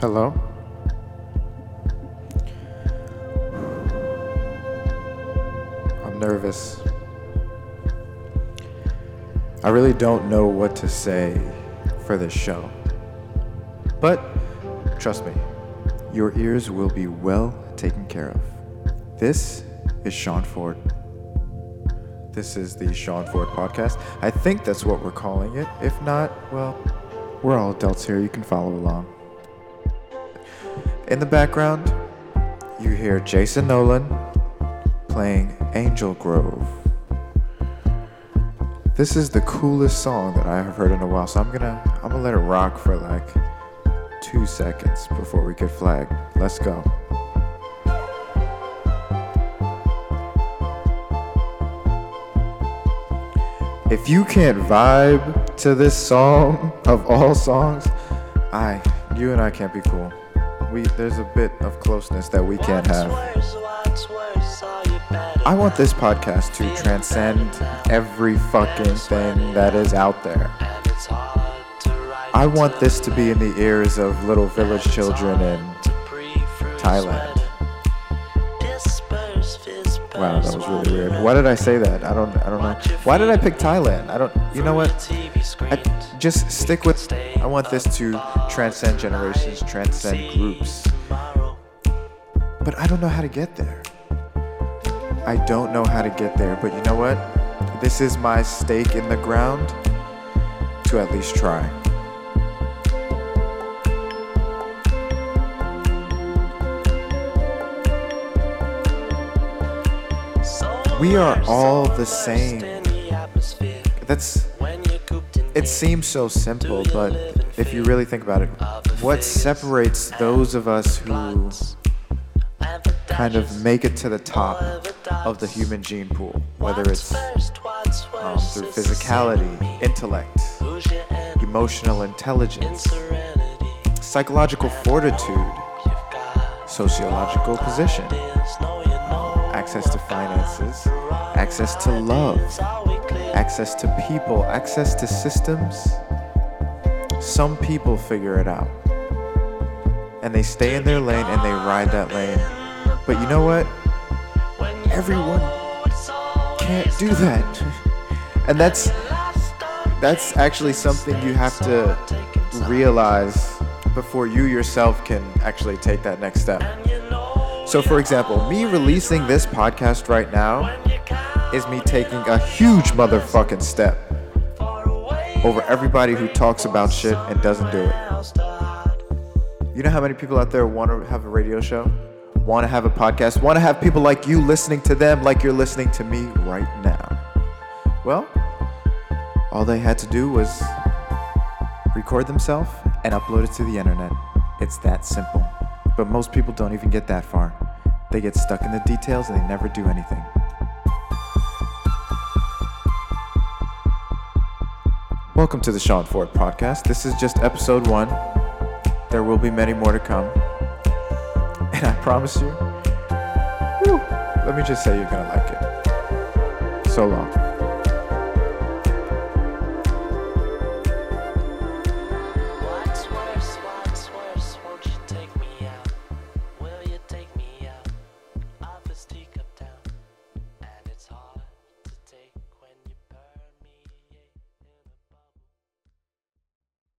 Hello? I'm nervous. I really don't know what to say for this show. But trust me, your ears will be well taken care of. This is Sean Ford. This is the Sean Ford podcast. I think that's what we're calling it. If not, well, we're all adults here. You can follow along. In the background, you hear Jason Nolan playing Angel Grove. This is the coolest song that I have heard in a while, so I'm gonna I'm gonna let it rock for like two seconds before we get flagged. Let's go. If you can't vibe to this song of all songs, I you and I can't be cool. We there's a bit of closeness that we can't have. I want this podcast to transcend every fucking thing that is out there. I want this to be in the ears of little village children in Thailand. Wow, that was really weird. Why did I say that? I don't I don't know. Why did I pick Thailand? I don't you know what? I, just stick with I want this to transcend generations, transcend groups. But I don't know how to get there. I don't know how to get there, but you know what? This is my stake in the ground to at least try. We are all the same. That's it seems so simple, but if you really think about it, what separates those of us who kind of make it to the top of the human gene pool, whether it's um, through physicality, intellect, emotional intelligence, psychological fortitude, sociological position, access to finances, access to love, access to people, access to systems. Some people figure it out. And they stay in their lane and they ride that lane. But you know what? Everyone can't do that. and that's that's actually something you have to realize before you yourself can actually take that next step. So, for example, me releasing this podcast right now is me taking a huge motherfucking step over everybody who talks about shit and doesn't do it. You know how many people out there want to have a radio show, want to have a podcast, want to have people like you listening to them like you're listening to me right now? Well, all they had to do was record themselves and upload it to the internet. It's that simple. But most people don't even get that far. They get stuck in the details and they never do anything. Welcome to the Sean Ford podcast. This is just episode one. There will be many more to come. And I promise you, whew, let me just say you're going to like it. So long.